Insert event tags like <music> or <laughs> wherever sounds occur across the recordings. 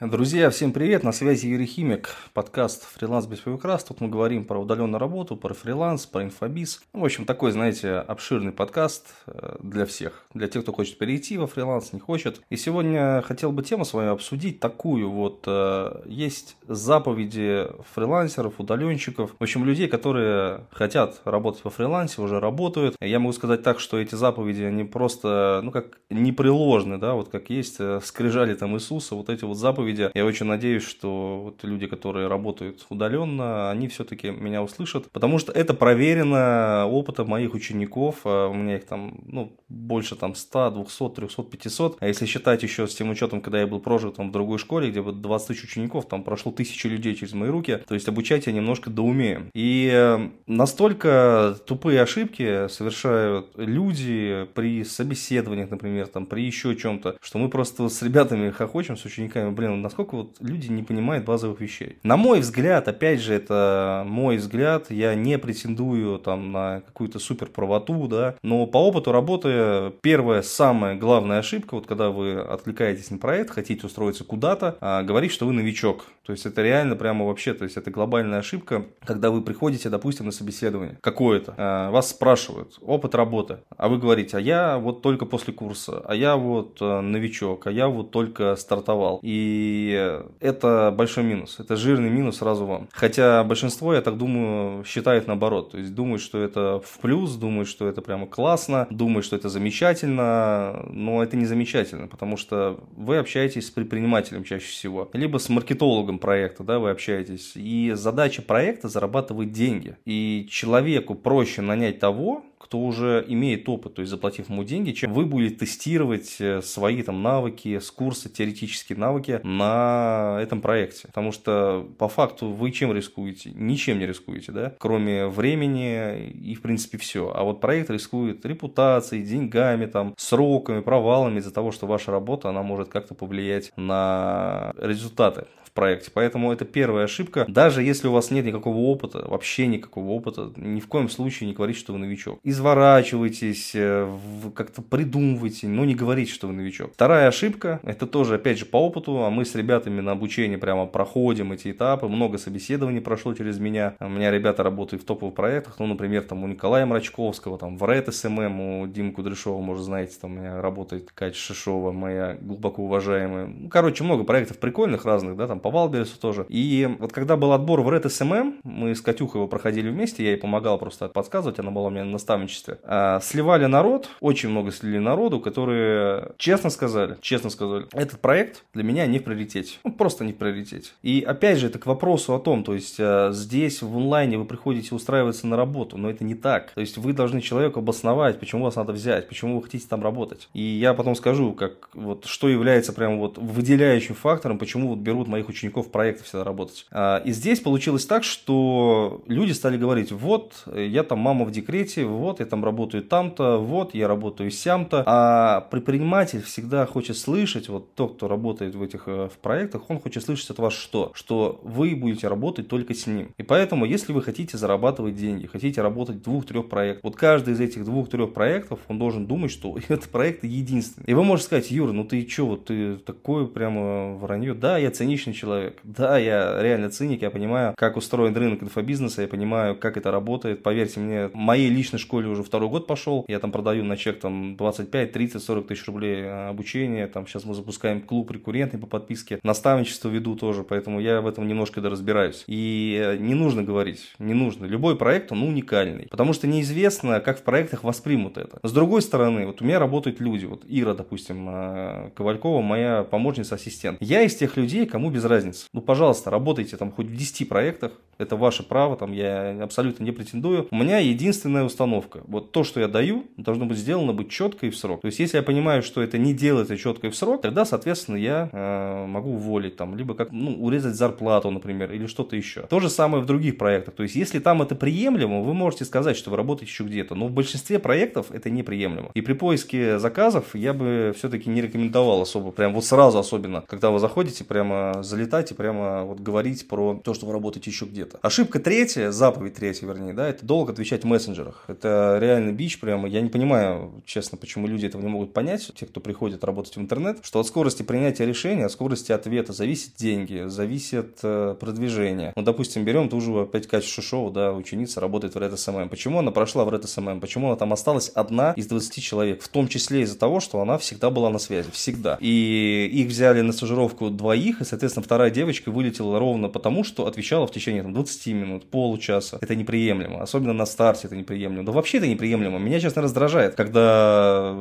Друзья, всем привет, на связи Юрий Химик, подкаст «Фриланс без приукрас». Тут мы говорим про удаленную работу, про фриланс, про инфобиз. В общем, такой, знаете, обширный подкаст э, для всех. Для тех, кто хочет перейти во фриланс, не хочет. И сегодня хотел бы тему с вами обсудить такую вот. Э, есть заповеди фрилансеров, удаленщиков, в общем, людей, которые хотят работать во фрилансе, уже работают. Я могу сказать так, что эти заповеди, они просто, ну, как непреложны, да, вот как есть э, скрижали там Иисуса, вот эти вот заповеди заповеди. Я очень надеюсь, что вот люди, которые работают удаленно, они все-таки меня услышат, потому что это проверено опытом моих учеников. А у меня их там, ну, больше там 100, 200, 300, 500. А если считать еще с тем учетом, когда я был прожит там в другой школе, где вот 20 тысяч учеников, там прошло тысячи людей через мои руки, то есть обучать я немножко доумею. И э, настолько тупые ошибки совершают люди при собеседованиях, например, там, при еще чем-то, что мы просто с ребятами хохочем, с учениками, блин, насколько вот люди не понимают базовых вещей. На мой взгляд, опять же, это мой взгляд, я не претендую там на какую-то супер правоту, да, но по опыту работы первая, самая главная ошибка, вот когда вы откликаетесь на проект, хотите устроиться куда-то, а, говорить, что вы новичок. То есть это реально прямо вообще, то есть это глобальная ошибка, когда вы приходите, допустим, на собеседование какое-то, а, вас спрашивают опыт работы, а вы говорите, а я вот только после курса, а я вот а, новичок, а я вот только стартовал. И это большой минус. Это жирный минус сразу вам. Хотя большинство, я так думаю, считает наоборот. То есть думают, что это в плюс, думают, что это прямо классно, думают, что это замечательно. Но это не замечательно, потому что вы общаетесь с предпринимателем чаще всего. Либо с маркетологом проекта, да, вы общаетесь. И задача проекта зарабатывать деньги. И человеку проще нанять того, кто уже имеет опыт, то есть заплатив ему деньги, чем вы будете тестировать э, свои там навыки с курса, теоретические навыки на этом проекте. Потому что по факту вы чем рискуете? Ничем не рискуете, да? Кроме времени и в принципе все. А вот проект рискует репутацией, деньгами, там, сроками, провалами из-за того, что ваша работа, она может как-то повлиять на результаты проекте. Поэтому это первая ошибка. Даже если у вас нет никакого опыта, вообще никакого опыта, ни в коем случае не говорите, что вы новичок. Изворачивайтесь, э, как-то придумывайте, но не говорите, что вы новичок. Вторая ошибка, это тоже, опять же, по опыту, а мы с ребятами на обучении прямо проходим эти этапы, много собеседований прошло через меня. У меня ребята работают в топовых проектах, ну, например, там у Николая Мрачковского, там в Red SMM, у Димы Кудряшова, может, знаете, там у меня работает Катя Шишова, моя глубоко уважаемая. Ну, короче, много проектов прикольных разных, да, там по Валбересу тоже. И вот когда был отбор в Red SMM, мы с Катюхой его проходили вместе, я ей помогал просто подсказывать, она была у меня на наставничестве. А, сливали народ, очень много слили народу, которые честно сказали, честно сказали, этот проект для меня не в приоритете. Ну, просто не в приоритете. И опять же, это к вопросу о том, то есть а, здесь в онлайне вы приходите устраиваться на работу, но это не так. То есть вы должны человеку обосновать, почему вас надо взять, почему вы хотите там работать. И я потом скажу, как вот что является прям вот выделяющим фактором, почему вот берут моих учеников учеников проекта всегда работать. А, и здесь получилось так, что люди стали говорить, вот, я там мама в декрете, вот, я там работаю там-то, вот, я работаю сям-то. А предприниматель всегда хочет слышать, вот тот, кто работает в этих э, в проектах, он хочет слышать от вас что? Что вы будете работать только с ним. И поэтому, если вы хотите зарабатывать деньги, хотите работать в двух-трех проектах, вот каждый из этих двух-трех проектов, он должен думать, что <laughs> этот проект единственный. И вы можете сказать, Юра, ну ты что, вот ты такое прямо вранье. Да, я циничный человек. Да, я реально циник, я понимаю, как устроен рынок инфобизнеса, я понимаю, как это работает. Поверьте мне, моей личной школе уже второй год пошел, я там продаю на чек там 25, 30, 40 тысяч рублей э, обучения, там сейчас мы запускаем клуб рекуррентный по подписке, наставничество веду тоже, поэтому я в этом немножко разбираюсь. И э, не нужно говорить, не нужно. Любой проект, он уникальный, потому что неизвестно, как в проектах воспримут это. С другой стороны, вот у меня работают люди, вот Ира, допустим, э, Ковалькова, моя помощница-ассистент. Я из тех людей, кому без разницы. Ну, пожалуйста, работайте там хоть в 10 проектах, это ваше право, там я абсолютно не претендую. У меня единственная установка. Вот то, что я даю, должно быть сделано быть четко и в срок. То есть, если я понимаю, что это не делается четко и в срок, тогда, соответственно, я э, могу уволить там, либо как, ну, урезать зарплату, например, или что-то еще. То же самое в других проектах. То есть, если там это приемлемо, вы можете сказать, что вы работаете еще где-то. Но в большинстве проектов это неприемлемо. И при поиске заказов я бы все-таки не рекомендовал особо, прям вот сразу особенно, когда вы заходите, прямо залетать и прямо вот говорить про то, что вы работаете еще где-то. Ошибка третья, заповедь третья, вернее, да, это долго отвечать в мессенджерах. Это реально бич прямо. Я не понимаю, честно, почему люди этого не могут понять, те, кто приходит работать в интернет, что от скорости принятия решения, от скорости ответа зависит деньги, зависит э, продвижение. Ну, допустим, берем ту же опять Катю Шишову, да, ученица работает в Red SMM. Почему она прошла в Red SMM? Почему она там осталась одна из 20 человек? В том числе из-за того, что она всегда была на связи, всегда. И их взяли на стажировку двоих, и, соответственно, вторая девочка вылетела ровно потому, что отвечала в течение там, 20 минут, получаса. Это неприемлемо. Особенно на старте это неприемлемо. Да вообще это неприемлемо. Меня, честно, раздражает, когда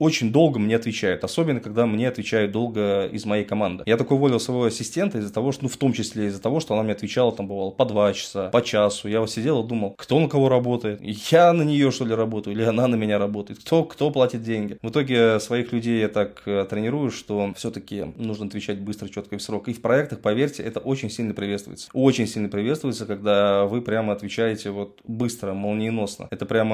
очень долго мне отвечают. Особенно, когда мне отвечают долго из моей команды. Я такой уволил своего ассистента из-за того, что, ну, в том числе из-за того, что она мне отвечала, там, бывало, по два часа, по часу. Я вот сидел и думал, кто на кого работает? Я на нее, что ли, работаю? Или она на меня работает? Кто, кто платит деньги? В итоге своих людей я так э, тренирую, что все-таки нужно отвечать быстро, четко и в срок. И в проектах, поверьте, это очень сильно приветствуется. Очень сильно приветствуется, когда вы прямо отвечаете вот быстро, молниеносно. Это прямо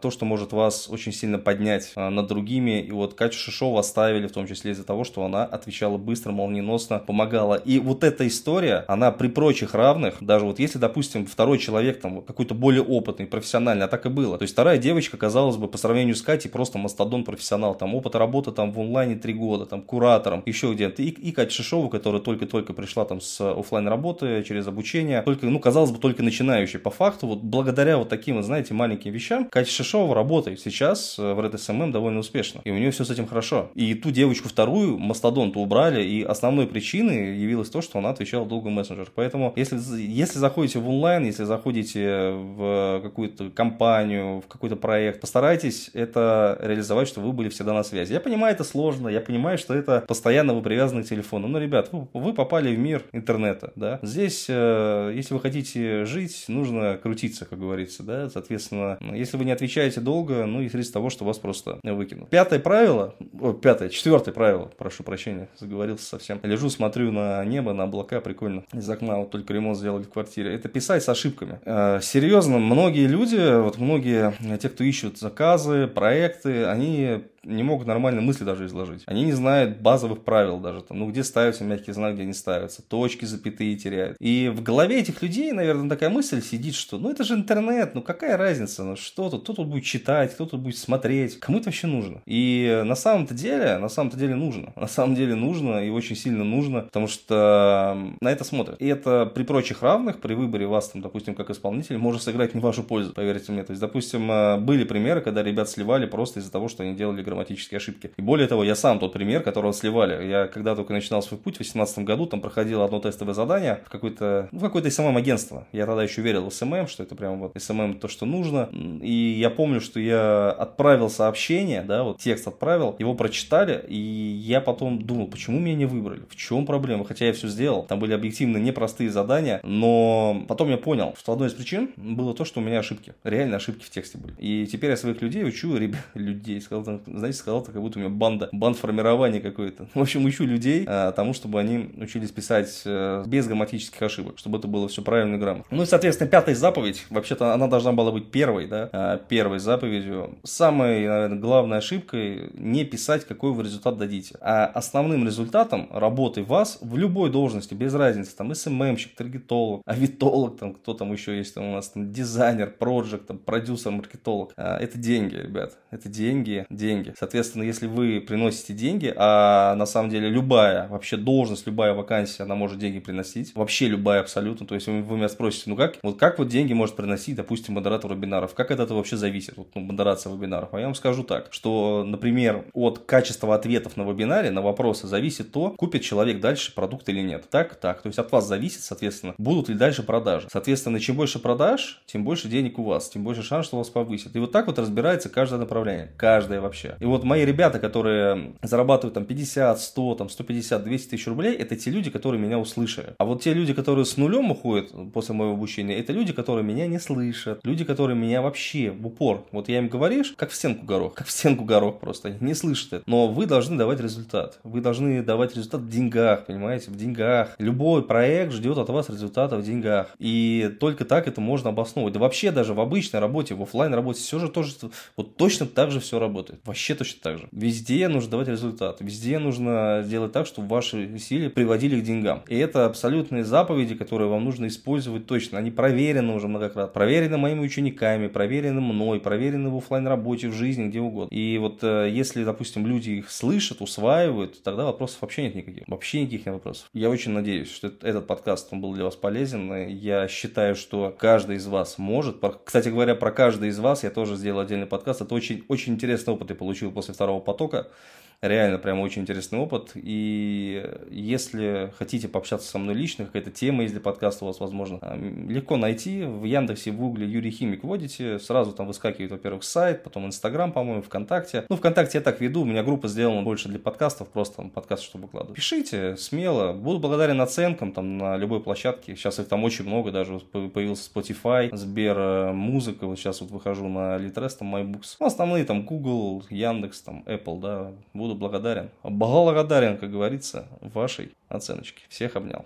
то, что может вас очень сильно поднять а, над другими. И вот Катю Шишову оставили в том числе из-за того, что она отвечала быстро, молниеносно, помогала. И вот эта история, она при прочих равных, даже вот если, допустим, второй человек там какой-то более опытный, профессиональный, а так и было. То есть вторая девочка, казалось бы, по сравнению с Катей, просто мастодон профессионал. Там опыт работы там в онлайне три года, там куратором, еще где-то. И, и Катя Шишова, которая только-только пришла там с офлайн работы через обучение, только, ну, казалось бы, только начинающий. По факту, вот благодаря вот таким, знаете, маленьким вещам, Катя Шишова работает сейчас в Red SMM довольно успешно. И у нее все с этим хорошо. И ту девочку вторую, мастодонту убрали, и основной причиной явилось то, что она отвечала долго мессенджер. Поэтому, если, если заходите в онлайн, если заходите в какую-то компанию, в какой-то проект, постарайтесь это реализовать, чтобы вы были всегда на связи. Я понимаю, это сложно, я понимаю, что это постоянно вы привязаны к телефону. Но, ребят, вы, вы попали в мир интернета, да. Здесь, э, если вы хотите жить, нужно крутиться, как говорится, да. Соответственно, если вы не отвечаете долго, ну, есть риск того, что вас просто выкинут. Пятое правило, о, пятое, четвертое правило, прошу прощения, заговорился совсем. Лежу, смотрю на небо, на облака, прикольно. Из окна вот только ремонт сделали в квартире. Это писать с ошибками. Э, серьезно, многие люди, вот многие, те, кто ищут заказы, проекты, они не могут нормально мысли даже изложить. Они не знают базовых правил даже, там, ну, где ставятся мягкие знаки, где не ставятся, точки, запятые теряют. И в голове этих людей, наверное, такая мысль сидит, что, ну, это же интернет, ну, какая разница, ну, что тут, кто тут будет читать, кто тут будет смотреть, кому это вообще нужно? И на самом-то деле, на самом-то деле нужно. На самом деле нужно и очень сильно нужно, потому что на это смотрят. И это при прочих равных, при выборе вас, там, допустим, как исполнитель, может сыграть не в вашу пользу, поверьте мне. То есть, допустим, э, были примеры, когда ребят сливали просто из-за того, что они делали грамматические ошибки. И более того, я сам тот пример, которого сливали. Я когда только начинал свой путь в 2018 году, там проходил одно тестовое задание в какое-то, ну, какое-то SMM-агентство. Я тогда еще верил в SMM, что это прям вот SMM то, что нужно. И я помню, что я отправил сообщение, да, вот текст отправил, его прочитали, и я потом думал, почему меня не выбрали, в чем проблема, хотя я все сделал. Там были объективно непростые задания, но потом я понял, что одной из причин было то, что у меня ошибки, реально ошибки в тексте были. И теперь я своих людей учу, ребят, <laughs> людей, сказал, знаете, сказал, как будто у меня банда, банд формирования какой-то. <laughs> В общем, учу людей а, тому, чтобы они учились писать а, без грамматических ошибок, чтобы это было все правильно и грамотно. Ну и, соответственно, пятая заповедь, вообще-то она должна была быть первой, да, а, первой заповедью. Самой, наверное, главной ошибкой не писать, какой вы результат дадите. А основным результатом работы вас в любой должности, без разницы, там, СММщик, таргетолог, авитолог, там, кто там еще есть, там, у нас там, дизайнер, проект, там, продюсер, маркетолог, а, это деньги, ребят, это деньги, деньги. Соответственно, если вы приносите деньги, а на самом деле любая вообще должность, любая вакансия, она может деньги приносить, вообще любая абсолютно, то есть вы, меня спросите, ну как, вот как вот деньги может приносить, допустим, модератор вебинаров, как это вообще зависит, вот, ну, модерация вебинаров, а я вам скажу так, что, например, от качества ответов на вебинаре, на вопросы зависит то, купит человек дальше продукт или нет, так, так, то есть от вас зависит, соответственно, будут ли дальше продажи, соответственно, чем больше продаж, тем больше денег у вас, тем больше шанс, что вас повысит, и вот так вот разбирается каждое направление, каждое вообще, и вот мои ребята, которые зарабатывают там 50, 100, там 150, 200 тысяч рублей, это те люди, которые меня услышали. А вот те люди, которые с нулем уходят после моего обучения, это люди, которые меня не слышат, люди, которые меня вообще в упор, вот я им говоришь, как в стенку горох, как в стенку горох просто, они не слышат это. Но вы должны давать результат. Вы должны давать результат в деньгах, понимаете, в деньгах. Любой проект ждет от вас результата в деньгах. И только так это можно обосновывать. Да вообще даже в обычной работе, в офлайн работе все же тоже вот точно так же все работает. Вообще вообще точно так же. Везде нужно давать результат. Везде нужно делать так, чтобы ваши усилия приводили к деньгам. И это абсолютные заповеди, которые вам нужно использовать точно. Они проверены уже многократно. Проверены моими учениками, проверены мной, проверены в офлайн работе в жизни, где угодно. И вот э, если, допустим, люди их слышат, усваивают, тогда вопросов вообще нет никаких. Вообще никаких нет вопросов. Я очень надеюсь, что этот подкаст он был для вас полезен. Я считаю, что каждый из вас может. Кстати говоря, про каждый из вас я тоже сделал отдельный подкаст. Это очень, очень интересный опыт я получил после второго потока. Реально, прям очень интересный опыт. И если хотите пообщаться со мной лично, какая-то тема есть для подкаста у вас, возможно, а, легко найти. В Яндексе, в Гугле Юрий Химик вводите, сразу там выскакивает, во-первых, сайт, потом Инстаграм, по-моему, ВКонтакте. Ну, ВКонтакте я так веду, у меня группа сделана больше для подкастов, просто там подкаст, чтобы выкладывать. Пишите смело, буду благодарен оценкам там на любой площадке. Сейчас их там очень много, даже появился Spotify, Сбер, э, музыка, вот сейчас вот выхожу на Litres, там MyBooks. Ну, основные там Google, Яндекс, там Apple, да, буду благодарен. Благодарен, как говорится, вашей оценочке. Всех обнял.